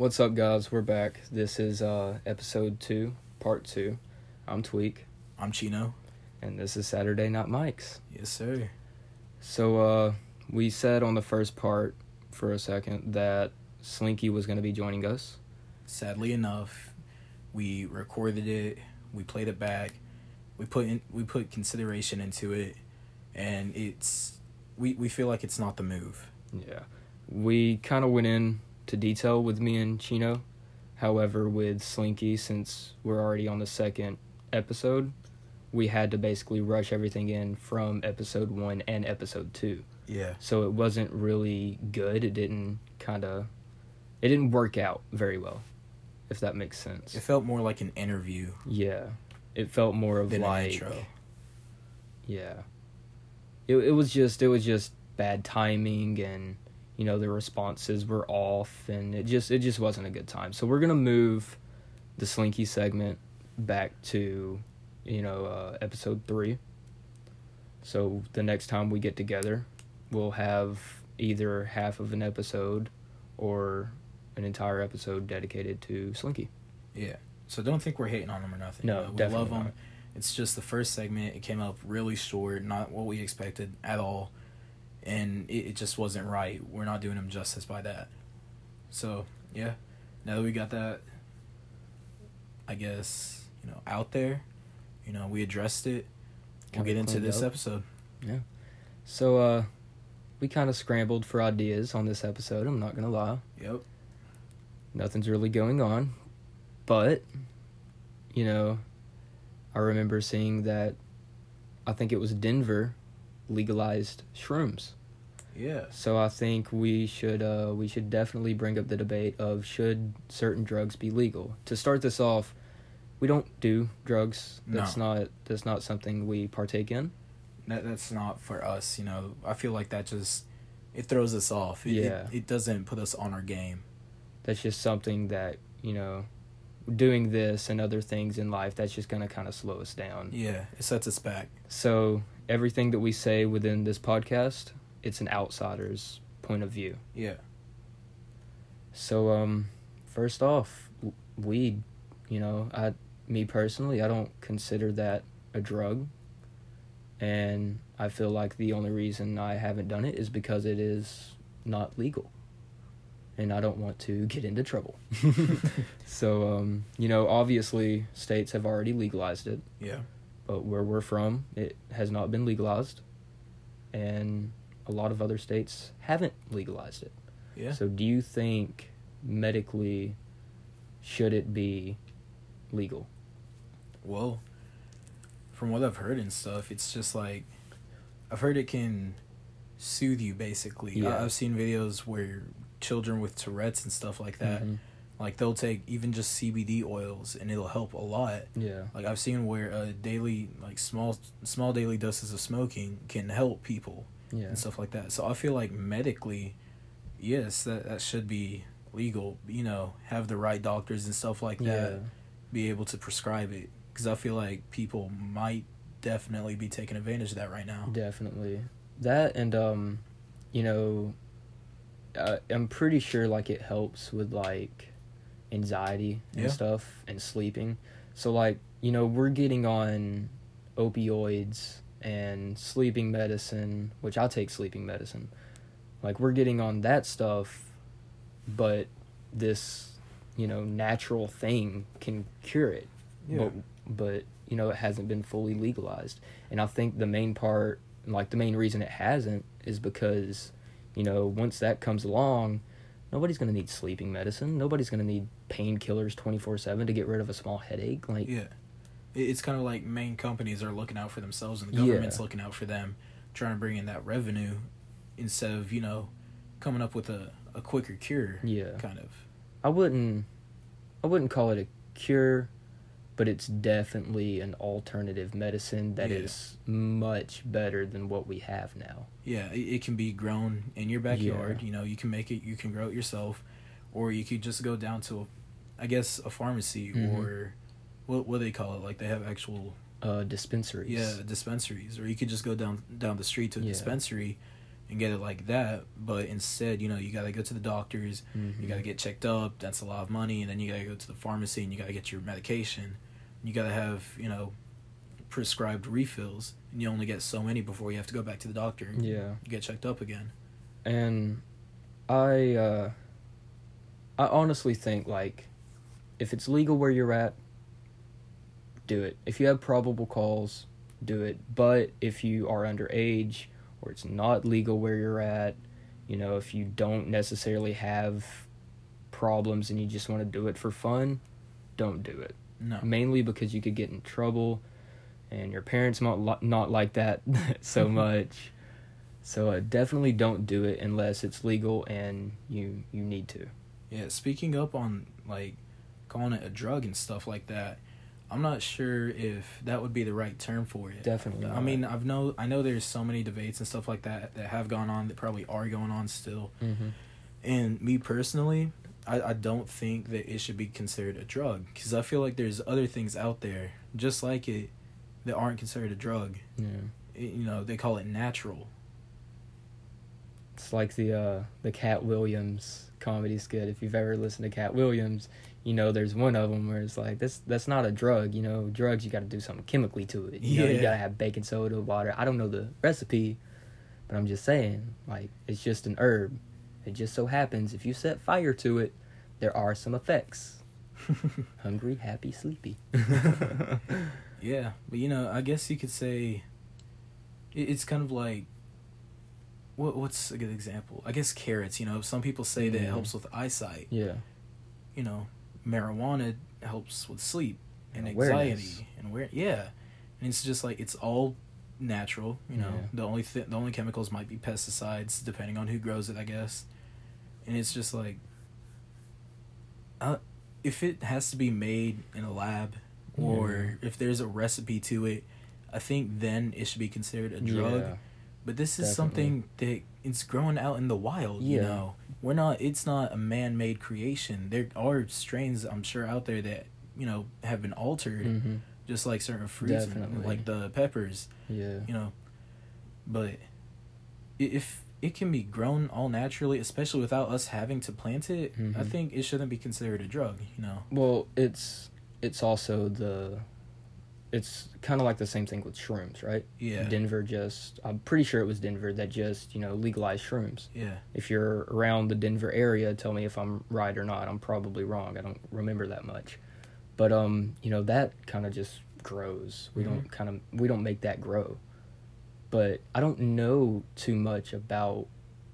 What's up, guys? We're back. This is uh, episode two, part two. I'm Tweak, I'm Chino. and this is Saturday Night Mics. Yes, sir. So, uh, we said on the first part for a second that Slinky was going to be joining us. Sadly enough, we recorded it, we played it back, we put in, we put consideration into it, and it's we we feel like it's not the move. Yeah. We kind of went in to detail with me and Chino. However, with Slinky, since we're already on the second episode, we had to basically rush everything in from episode one and episode two. Yeah. so it wasn't really good it didn't kind of it didn't work out very well if that makes sense It felt more like an interview yeah it felt more of like an intro. yeah it, it was just it was just bad timing and you know the responses were off and it just it just wasn't a good time so we're gonna move the slinky segment back to you know uh, episode three so the next time we get together we'll have either half of an episode or an entire episode dedicated to slinky Yeah. So don't think we're hating on them or nothing. No, we definitely love them. not. It's just the first segment. It came up really short, not what we expected at all, and it, it just wasn't right. We're not doing them justice by that. So yeah, now that we got that, I guess you know out there, you know we addressed it. We'll get into this up. episode. Yeah. So uh we kind of scrambled for ideas on this episode i'm not gonna lie Yep. nothing's really going on. But, you know, I remember seeing that I think it was Denver legalized shrooms. Yeah. So I think we should uh we should definitely bring up the debate of should certain drugs be legal. To start this off, we don't do drugs. That's not that's not something we partake in. That that's not for us. You know, I feel like that just it throws us off. It, Yeah. It, it doesn't put us on our game. That's just something that, you know, doing this and other things in life that's just going to kind of slow us down. Yeah. It sets us back. So everything that we say within this podcast, it's an outsider's point of view. Yeah. So um first off, w- weed, you know, I me personally, I don't consider that a drug. And I feel like the only reason I haven't done it is because it is not legal. And I don't want to get into trouble. so um, you know, obviously states have already legalized it. Yeah. but where we're from, it has not been legalized, and a lot of other states haven't legalized it. Yeah. So, do you think medically should it be legal? Well, from what I've heard and stuff, it's just like I've heard it can soothe you basically. Yeah. I've seen videos where children with Tourette's and stuff like that, Mhm. like they'll take even just CBD oils and it'll help a lot. Yeah. Like I've seen where a daily like small small daily doses of smoking can help people Yeah. and stuff like that. So I feel like medically, yes, that that should be legal. You know, have the right doctors and stuff like that Yeah. be able to prescribe it because I feel like people might definitely be taking advantage of that right now. Definitely. That and um, you know, uh, I'm pretty sure like it helps with like anxiety and Yeah. stuff and sleeping. So like, you know, we're getting on opioids and sleeping medicine, which I take sleeping medicine. Like we're getting on that stuff, but this, you know, natural thing can cure it. But but you know it hasn't been fully legalized. And i think the main part like the main reason it hasn't is because you know once that comes along nobody's going to need sleeping medicine. Nobody's going to need painkillers 24/7 to get rid of a small headache. Like yeah, it's kind of like main companies are looking out for themselves and the Yeah. government's looking out for them, trying to bring in that revenue instead of you know coming up with a, a quicker cure. yeah kind of. i wouldn't i wouldn't call it a cure but it's definitely an alternative medicine that is Yeah. much better than what we have now Yeah, it, it can be grown in your backyard. You know, you can make it. You can grow it yourself, or you could just go down to, I guess, a pharmacy Mhm. or what what do they call it? Like they have actual uh dispensaries yeah dispensaries, or you could just go down down the street to a Yeah. dispensary and get it like that. But instead, you know, you got to go to the doctors, Mhm. you got to get checked up. That's a lot of money, and then you got to go to the pharmacy and you got to get your medication. You got to have you know prescribed refills, and you only get so many before you have to go back to the doctor and Yeah. get checked up again. and I uh I honestly think like if it's legal where you're at, do it. If you have probable cause, do it. But if you are underage or it's not legal where you're at, you know, if you don't necessarily have problems and you just want to do it for fun, don't do it. No, Mainly because you could get in trouble and your parents might li- not like that so much. So uh, definitely don't do it unless it's legal and you you need to. Yeah, speaking up on like calling it a drug and stuff like that, I'm not sure if that would be the right term for it. Definitely. I mean, I've know I know there's so many debates and stuff like that that have gone on that probably are going on still. Mhm. And me personally, I, I don't think that it should be considered a drug because I feel like there's other things out there just like it that aren't considered a drug. yeah. It- you know, they call it natural. It's like the uh the Katt Williams comedy skit. If you've ever listened to Katt Williams, you know there's one of them where it's like this that's not a drug. You know, drugs you got to do something chemically to it. You know, you got to have baking soda, water. I don't know the recipe, but I'm just saying like it's just an herb. It just so happens if you set fire to it, there are some effects. Hungry, happy, sleepy. Yeah, but you know, I guess you could say it's kind of like what what's a good example? I guess carrots. You know, some people say that it mm-hmm. helps with eyesight. yeah. You know, marijuana helps with sleep and Awareness. anxiety and where yeah, and it's just like it's all natural. You know, Yeah. the only th- the only chemicals might be pesticides, depending on who grows it, I guess. And it's just like, uh, if it has to be made in a lab, or if there's a recipe to it, I think then it should be considered a drug. Yeah. But this is Definitely. something that it's growing out in the wild. You know, we're not. It's not a man-made creation. There are strains I'm sure out there that you know have been altered, hmm just like certain fruits, and, like the peppers. Yeah. You know, but if it can be grown all naturally, especially without us having to plant it, I Mhm. think it shouldn't be considered a drug. You know. Well, it's it's also the it's kind of like the same thing with shrooms, right? Yeah. Denver just I'm pretty sure it was Denver that just, you know, legalized shrooms. yeah. If you're around the Denver area, tell me if I'm right or not. I'm probably wrong. I don't remember that much. But um, you know, that kind of just grows. We Mhm. don't kind of we don't make that grow. But I don't know too much about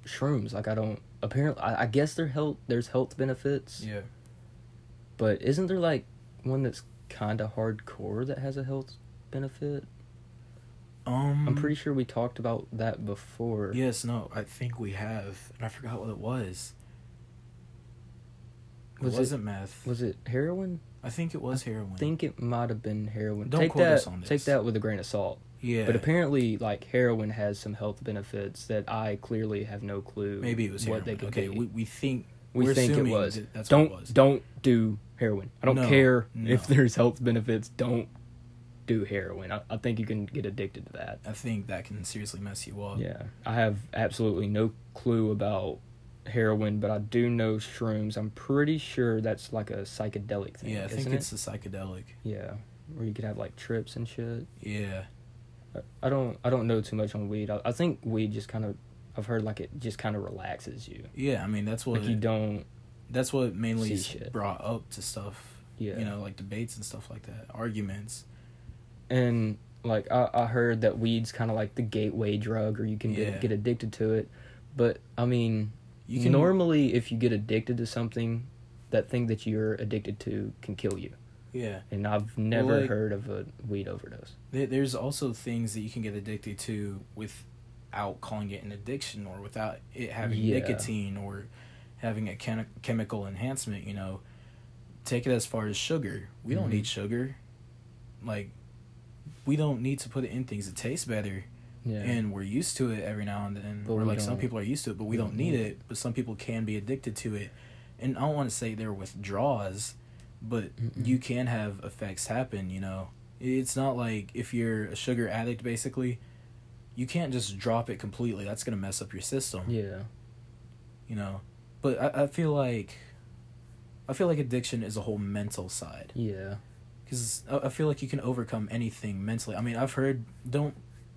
shrooms. Like I don't apparently I, I guess there health there's health benefits. Yeah. But isn't there like one that's kind of hardcore that has a health benefit? Um. I'm pretty sure we talked about that before. Yes, no, I think we have, and I forgot what it was. Was it it- wasn't meth. Was it heroin? I think it was heroin. I think it might have been heroin. Don't take quote that, us on this. Take that with a grain of salt. yeah, But apparently, like heroin has some health benefits that I clearly have no clue. maybe it was what heroin. they could okay, be. we we think We we're think it was. that's don't what it was. don't do heroin. I don't No, care no. if there's health benefits. Don't do heroin. I, I think you can get addicted to that. I think that can seriously mess you up. Yeah, I have absolutely no clue about heroin, but I do know shrooms. I'm pretty sure that's like a psychedelic thing. yeah. I think isn't it's it? a psychedelic. yeah, where you could have like trips and shit. Yeah, I- I don't I don't know too much on weed. I, I think weed just kind of I've heard like it just kind of relaxes you. yeah. I mean, that's what Like you don't. that's what mainly is shit. brought up to stuff. Yeah. You know, like debates and stuff like that, arguments. and like I, I heard that weed's kind of like the gateway drug or you can Yeah. get, get addicted to it but i mean You can normally if you get addicted to something that thing that you're addicted to can kill you Yeah, and i've never like- heard of a weed overdose there's also things that you can get addicted to without calling it an addiction or without it having Yeah. nicotine or having a chemi- chemical enhancement you know take it as far as sugar. We don't Mhm. need sugar. Like we don't need to put it in things that taste better. Yeah. And we're used to it every now and then. But or like some people are used to it but we we don't don't need need it. But some people can be addicted to it. And i don't want to say they're withdrawals but Mm-mm. you can have effects happen you know. It's not like if you're a sugar addict basically you can't just drop it completely. That's gonna mess up your system. Yeah. You know, but I, I feel like, I feel like addiction is a whole mental side. Yeah. because I I feel like you can overcome anything mentally. I mean, I've heard don't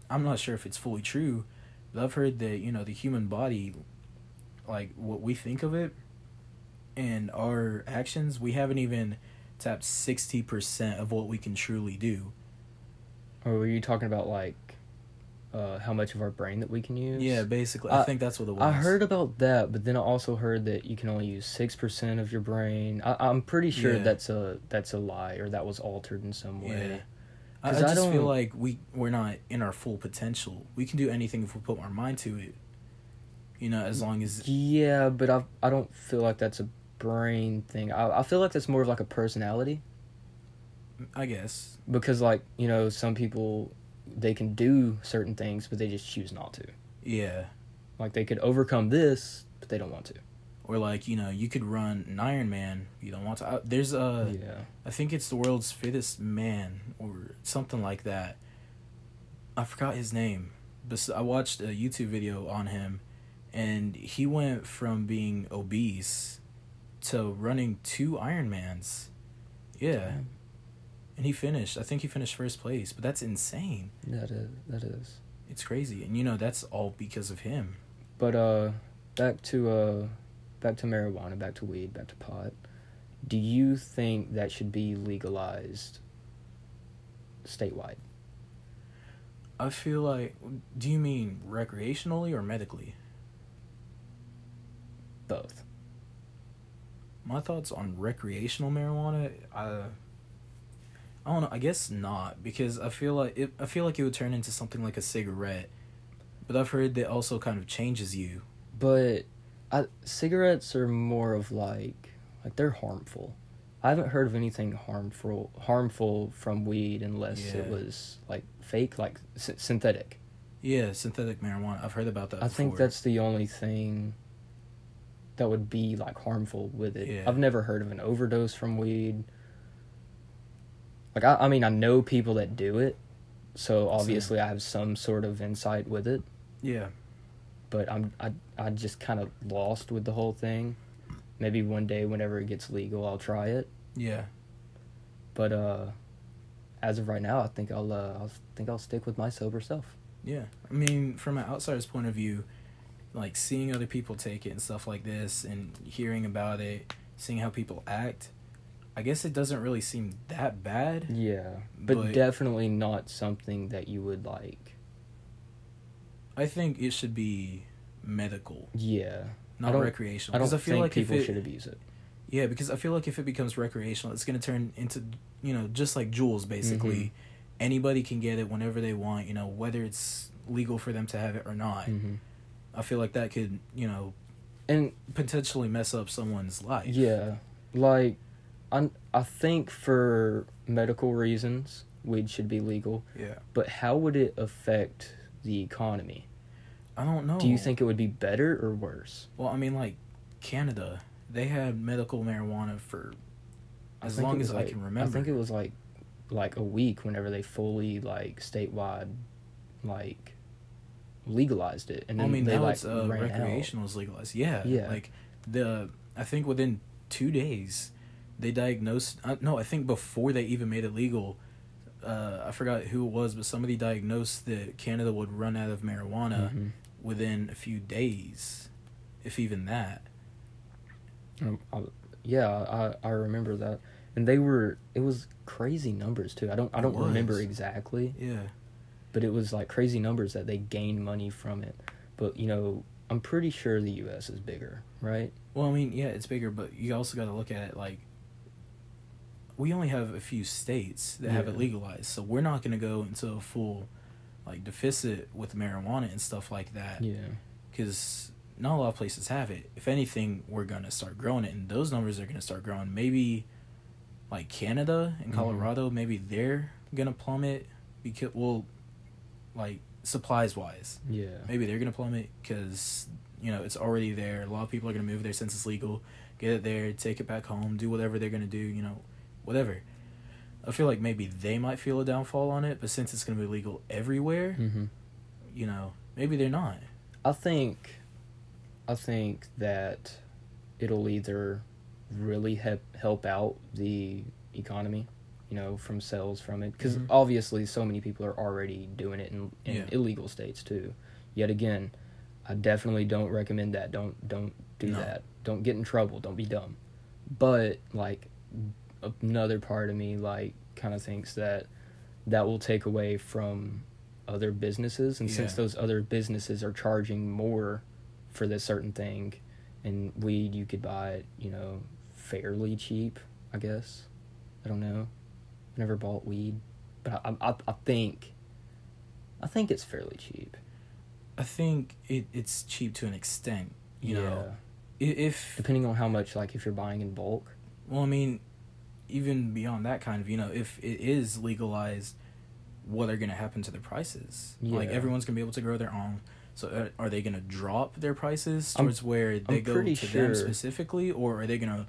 I'm not sure if it's fully true, but I've heard that you know the human body, like what we think of it, and our actions, we haven't even tapped sixty percent of what we can truly do. Or were you talking about like uh, how much of our brain that we can use? Yeah, basically, I, I- think that's what it was. I heard about that, but then I also heard that you can only use six percent of your brain. I, I'm pretty sure Yeah. that's a that's a lie, or that was altered in some Yeah. way. I, I I just feel don't- like we we're not in our full potential. We can do anything if we put our mind to it. You know, as long as Yeah, but I I don't feel like that's a brain thing. I I feel like that's more of like a personality I guess because like you know some people they can do certain things, but they just choose not to. yeah. Like they could overcome this, but they don't want to. or like you know you could run an Iron Man. You don't want to. Uh, there's a yeah. I think it's the world's fittest man or something like that. I forgot his name, but I watched a YouTube video on him, and he went from being obese to running two Ironmans. Yeah, and he finished. I think he finished first place, but that's insane. That is that is. It's crazy, and you know that's all because of him. But uh back to uh back to marijuana, back to weed, back to pot. Do you think that should be legalized statewide? I feel like. Do you mean recreationally or medically? Both. My thoughts on recreational marijuana, I, I don't know. I guess not because I feel like it. I feel like it would turn into something like a cigarette, but I've heard that also kind of changes you. But I, cigarettes are more of like like they're harmful. I haven't heard of anything harmful harmful from weed unless it was like fake, like s- synthetic. Yeah, synthetic marijuana. I've heard about that. I think that's the only thing that would be like harmful with it. Yeah. I've never heard of an overdose from weed. Like I, I mean, I know people that do it, so obviously I have some sort of insight with it. yeah. But I'm I I just kind of lost with the whole thing. Maybe one day, whenever it gets legal, I'll try it. Yeah, But uh, as of right now, I think I'll uh, I think I'll stick with my sober self. yeah. I mean, from an outsider's point of view, like seeing other people take it and stuff like this, and hearing about it, seeing how people act, I guess it doesn't really seem that bad. Yeah, but, But- definitely not something that you would like. I think it should be medical, Yeah, not don't- recreational. I don't I, feel think like people it, should abuse it. Yeah, because I feel like if it becomes recreational, it's going to turn into, you know, just like Juuls basically. Mhm. Anybody can get it whenever they want, you know, whether it's legal for them to have it or not. hmm I feel like that could, you know, And potentially mess up someone's life. yeah, like I I think for medical reasons, weed should be legal. Yeah. But how would it affect the economy? I don't know. Do you think it would be better or worse? Well, I mean, like, Canada, they had medical marijuana for as long as was I can remember. I think it was like like a week whenever they fully like statewide like legalized it and Well, then I mean, they now like it's uh, out. legalized. Yeah, Yeah. Like the, I think within two days, they diagnosed. Uh, no, I think before they even made it legal, uh, I forgot who it was, but somebody diagnosed that Canada would run out of marijuana Mhm. within a few days, if even that. Um, I, yeah, I I remember that, and they were it was crazy numbers too. I don't I don't remember exactly, Yeah, but it was like crazy numbers that they gained money from it. But you know, I'm pretty sure the U.S. is bigger, right? Well, I mean, yeah, it's bigger, but you also got to look at it like we only have a few states that have it legalized, so we're not going to go into a full like deficit with marijuana and stuff like that Yeah. because not a lot of places have it. If anything, we're going to start growing it, and those numbers are going to start growing. Maybe like Canada and Mhm. Colorado, maybe they're going to plummet because well, like supplies wise Yeah. maybe they're gonna plummet because you know it's already there. A lot of people are gonna move there since it's legal. Get it there, take it back home, do whatever they're gonna do. You know, whatever. I feel like maybe they might feel a downfall on it, but since it's gonna be legal everywhere, hmm you know, maybe they're not. I think, I think that it'll either really help help out the economy, you know, from sales from it, because Mhm. obviously so many people are already doing it in, in Yeah. illegal states too. Yet again, I definitely don't recommend that. Don't don't do No. that. Don't get in trouble. Don't be dumb. But like another part of me like kind of thinks that that will take away from other businesses. And since those other businesses are charging more for this certain thing and weed you could buy it you know fairly cheap i guess. I don't know. I never bought weed but i i, I think i think it's fairly cheap. I think it, it's cheap to an extent. You know, if depending on how much like if you're buying in bulk. Well, I mean, even beyond that kind of, you know, if it is legalized, what are going to happen to the prices? Like everyone's going to be able to grow their own. So uh, are they going to drop their prices I'm- towards where they I'm go to sure- them specifically, or are they going to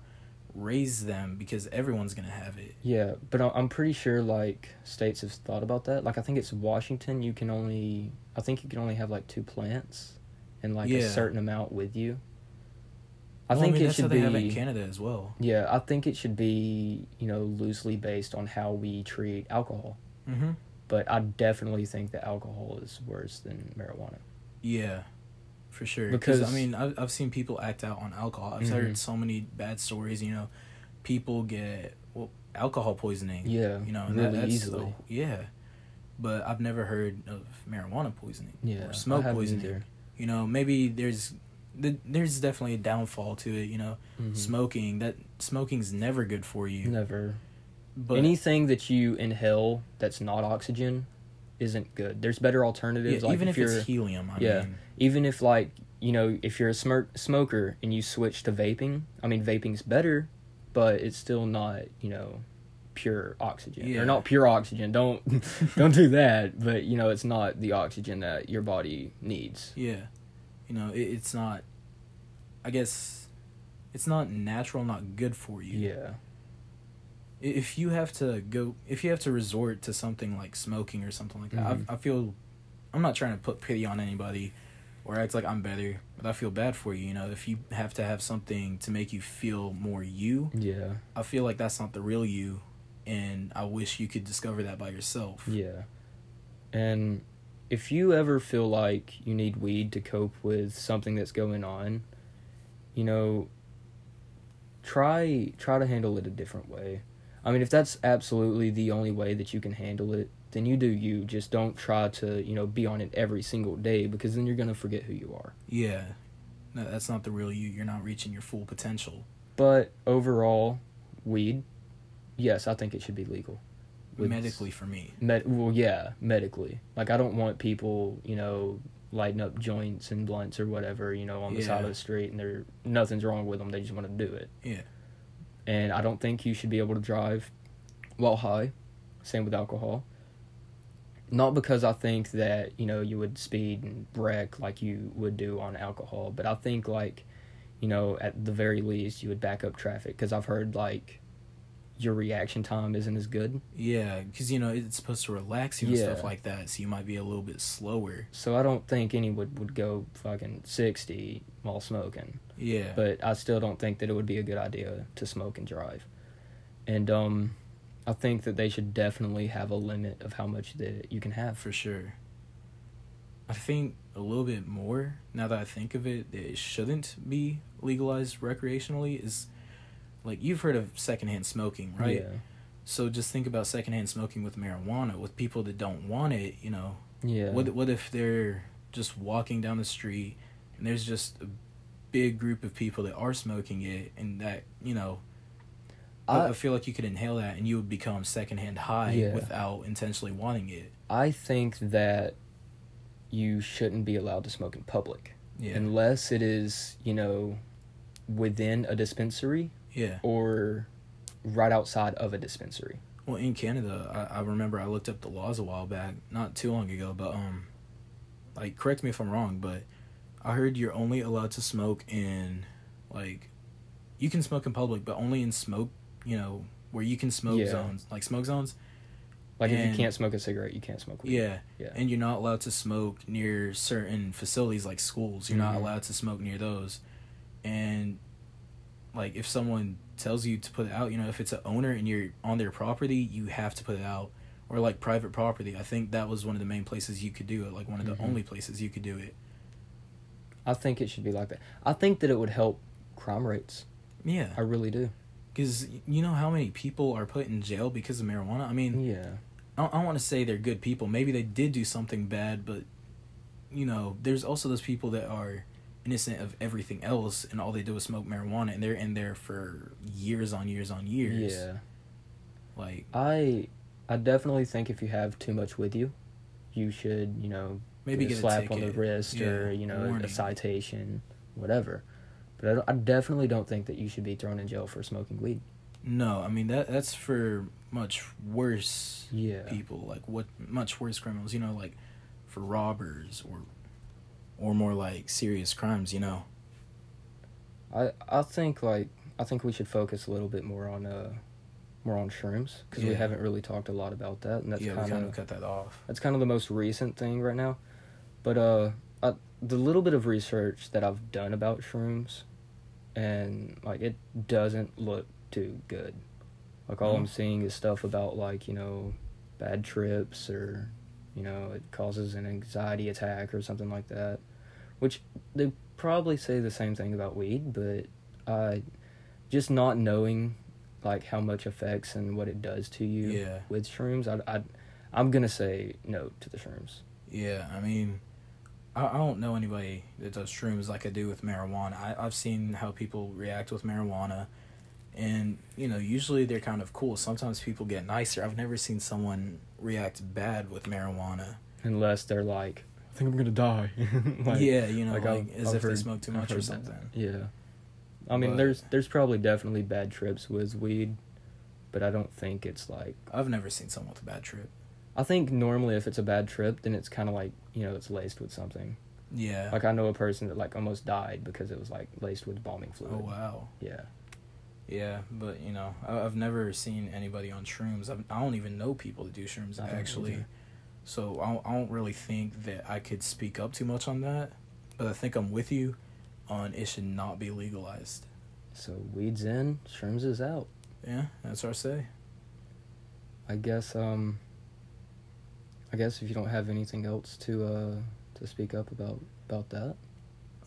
raise them because everyone's going to have it? Yeah, but I'm pretty sure like states have thought about that. Like I think it's Washington. You can only, I think you can only have like two plants, and like a certain amount with you. I Well, think mean, it should be. in Canada as well. Yeah, I think it should be you know loosely based on how we treat alcohol. Mm-hmm. But I definitely think that alcohol is worse than marijuana. Yeah, for sure. Because I mean, I've I've seen people act out on alcohol. I've Mhm. heard so many bad stories. You know, people get well alcohol poisoning. Yeah, you know, really that, that's easily. the- yeah, but I've never heard of marijuana poisoning. Yeah, or smoke I poisoning. either. You know, maybe there's th- there's definitely a downfall to it. You know, Mhm. smoking that smoking's never good for you. Never. But Anything that you inhale that's not oxygen isn't good. There's better yeah, alternatives. like even if, you're, it's helium, I Yeah. mean, even if like you know if you're a smer- smoker and you switch to vaping i mean vaping's better but it's still not you know pure oxygen Yeah. or not pure oxygen don't don't do that but you know it's not the oxygen that your body needs Yeah, you know, it, it's not. I guess it's not natural, not good for you. yeah If you have to go, if you have to resort to something like smoking or something like that, Mhm. I, I feel. I'm not trying to put pity on anybody, or act like I'm better, but I feel bad for you. You know, if you have to have something to make you feel more you, yeah I feel like that's not the real you, and I wish you could discover that by yourself. yeah and if you ever feel like you need weed to cope with something that's going on you know try try to handle it a different way. I mean if that's absolutely the only way that you can handle it then you do you. Just don't try to you know be on it every single day because then you're going to forget who you are. Yeah, no, that's not the real you. You're not reaching your full potential. but overall weed yes i think it should be legal With- medically for me. Med- well, yeah, medically. Like, I don't want people, you know, lighting up joints and blunts or whatever, you know, on the side of the street, and they're nothing's wrong with them. They just want to do it. Yeah. And I don't think you should be able to drive while high. Same with alcohol. Not because I think that you know you would speed and wreck like you would do on alcohol, but I think like, you know, at the very least you would back up traffic because I've heard like your reaction time isn't as good. Yeah, because you know it's supposed to relax you and Yeah. stuff like that, so you might be a little bit slower. So I don't think anyone would go fucking sixty while smoking. Yeah, But I still don't think that it would be a good idea to smoke and drive. And um I think that they should definitely have a limit of how much that you can have. for sure. I think a little bit more now that I think of it, it shouldn't be legalized recreationally. Is like you've heard of secondhand smoking, right? Yeah. So just think about secondhand smoking with marijuana with people that don't want it. You know, Yeah. What what if they're just walking down the street and there's just a big group of people that are smoking it and that you know I, I feel like you could inhale that and you would become secondhand high Yeah. without intentionally wanting it. I think that you shouldn't be allowed to smoke in public Yeah. unless it is, you know, within a dispensary yeah. or right outside of a dispensary. Well, in Canada, I, I remember I looked up the laws a while back, not too long ago, but um, like correct me if I'm wrong, but I heard you're only allowed to smoke in, like, you can smoke in public, but only in smoke, you know, where you can smoke Yeah. zones, like smoke zones. Like if you can't smoke a cigarette, you can't smoke weed. Yeah. Yeah. And you're not allowed to smoke near certain facilities like schools. You're not Mhm. allowed to smoke near those. And like if someone tells you to put it out, you know, if it's an owner and you're on their property, you have to put it out. Or like private property. I think that was one of the main places you could do it, like one of the Mhm. only places you could do it. I think it should be like that. I think that it would help crime rates. Yeah. I really do. Because you know how many people are put in jail because of marijuana? I mean, Yeah. I I want to say they're good people. Maybe they did do something bad, but you know, there's also those people that are innocent of everything else, and all they do is smoke marijuana, and they're in there for years on years on years. Yeah. Like I I definitely think if you have too much with you, you should, you know, maybe get get a slap a on the wrist or, you know, warning. a citation, whatever. But I, I definitely don't think that you should be thrown in jail for smoking weed. No, I mean that that's for much worse Yeah. people. Like what much worse criminals. You know, like for robbers or or more like serious crimes. You know. I I think like I think we should focus a little bit more on uh more on shrooms because we haven't really talked a lot about that and that's yeah, kind of cut that off. that's kind of the most recent thing right now. But uh, I, the little bit of research that I've done about shrooms, and like it doesn't look too good. Like all I'm Mhm. seeing is stuff about like you know bad trips or you know it causes an anxiety attack or something like that, which they probably say the same thing about weed, but I just not knowing like how much affects and what it does to you Yeah. with shrooms, I I I'm gonna say no to the shrooms. Yeah, I mean, I, I don't know anybody that does shrooms like I do with marijuana. I, I've seen how people react with marijuana, and you know, usually they're kind of cool. Sometimes people get nicer. I've never seen someone react bad with marijuana. unless they're like, I think I'm gonna die. like, yeah, you know, like, I've- as I've if they smoke too much or heard that. something. Yeah, I mean, But- there's there's probably definitely bad trips with weed, but I don't think it's like. I've never seen someone with a bad trip. I think normally if it's a bad trip, then it's kind of like you know it's laced with something. Yeah. Like I know a person that like almost died because it was like laced with bombing fluid. oh wow. Yeah. Yeah, but you know, I, I've never seen anybody on shrooms. I've, I don't even know people that do shrooms I actually. So I don't, I don't really think that I could speak up too much on that. But I think I'm with you on it should not be legalized. So weed's in, shrooms is out. Yeah, that's our say. I guess um. I guess if you don't have anything else to uh to speak up about about that.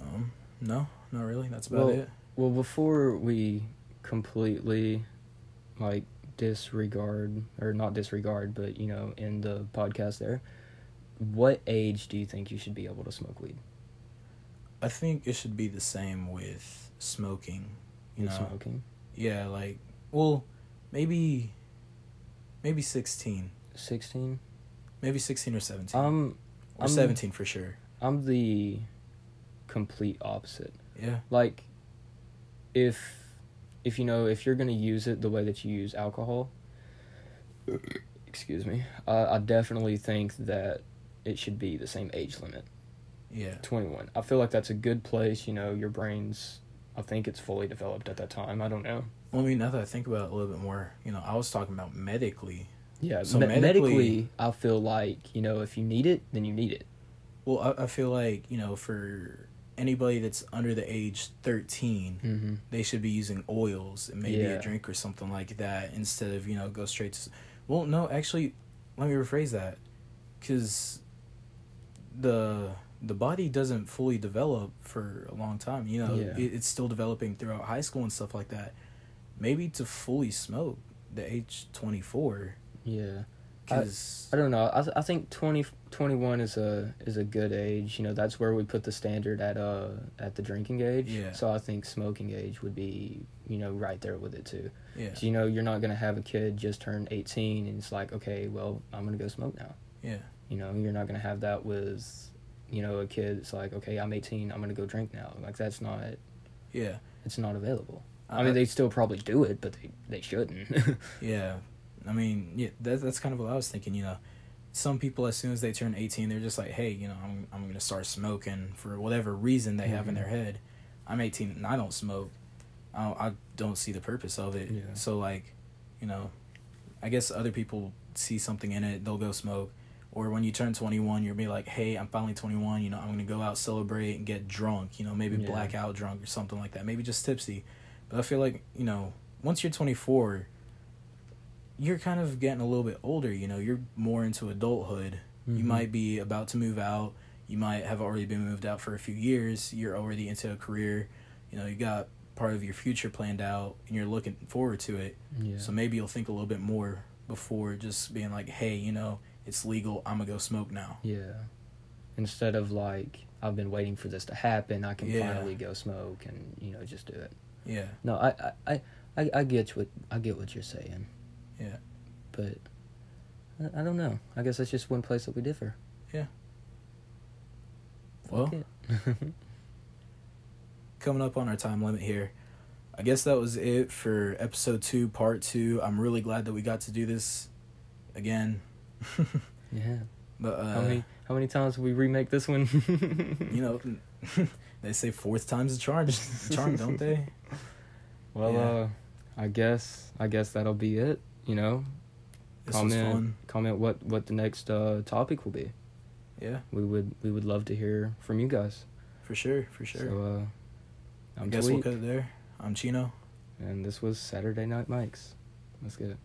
Um, no, not really. That's about Well, it. Well, before we completely like disregard or not disregard, but you know, in the podcast there, what age do you think you should be able to smoke weed? I think it should be the same with smoking. You With know, smoking? yeah, like well, maybe, maybe sixteen, 16? maybe sixteen or seventeen, Um or I'm- seventeen for sure. I'm the complete opposite. Yeah, Like if if you know, if you're going to use it the way that you use alcohol, excuse me, uh, I definitely think that it should be the same age limit. yeah, 21. I feel like that's a good place. You know, your brain's, I think it's fully developed at that time. I don't know. Well, I mean, now that I think about it a little bit more, you know, I was talking about medically. Yeah, So me- medically- medically, I feel like, you know, if you need it, then you need it. Well, I, I feel like you know, for anybody that's under the age 13 Mm-hmm. they should be using oils and maybe Yeah. a drink or something like that instead of you know go straight to. Well, no, actually, let me rephrase that, because the the body doesn't fully develop for a long time. You know, Yeah. it, it's still developing throughout high school and stuff like that. Maybe to fully smoke the age twenty four, Yeah. because I don't know. I, I think 20, 21 is a is a good age. You know, that's where we put the standard at uh at the drinking age. Yeah. So I think smoking age would be you know right there with it too. yeah, So, you know, you're not gonna have a kid just turn eighteen and it's like, okay, well, I'm gonna go smoke now. yeah, You know, you're not gonna have that with, you know, a kid. It's like, okay, I'm 18. I'm gonna go drink now. Like that's not. yeah. It's not available. I Uh, mean, they still probably do it, but they they shouldn't. Yeah, I mean, yeah, that, that's kind of what I was thinking. You know, some people as soon as they turn eighteen, they're just like, hey, you know, I'm I'm gonna start smoking for whatever reason they have in their mm-hmm. head. I'm eighteen and I don't smoke. I don't, I don't see the purpose of it. Yeah. So like, you know, I guess other people see something in it, they'll go smoke. Or when you turn 21, you'll be like, hey, I'm finally 21. You know, I'm going to go out, celebrate, and get drunk. You know, maybe Yeah. blackout drunk or something like that. Maybe just tipsy. But I feel like, you know, once you're 24, you're kind of getting a little bit older. You know, you're more into adulthood. You Mhm. might be about to move out. You might have already been moved out for a few years. You're already into a career. You know, you got part of your future planned out and you're looking forward to it. Yeah. So maybe you'll think a little bit more before just being like, hey, you know, it's legal. I'm going to go smoke now. Yeah. Instead of like I've been waiting for this to happen, I can Yeah. finally go smoke and you know just do it. Yeah. No, I I, I, I, I get what I get what you're saying. Yeah. But I, I don't know. I guess that's just one place that we differ. Yeah. Well, coming up on our time limit here. I guess that was it for episode two, part two. I'm really glad that we got to do this again. yeah. but uh, how many how many times will we remake this one? you know, they say fourth time's a charm, charm, don't they? Well, Yeah. uh, I guess I guess that'll be it. You know, This comment comment what what the next uh, topic will be. Yeah, We would we would love to hear from you guys. for sure, for sure. So uh, I I'm guess we'll Talik, cut it there. I'm Chino. and this was Saturday Night Mics. Let's get it.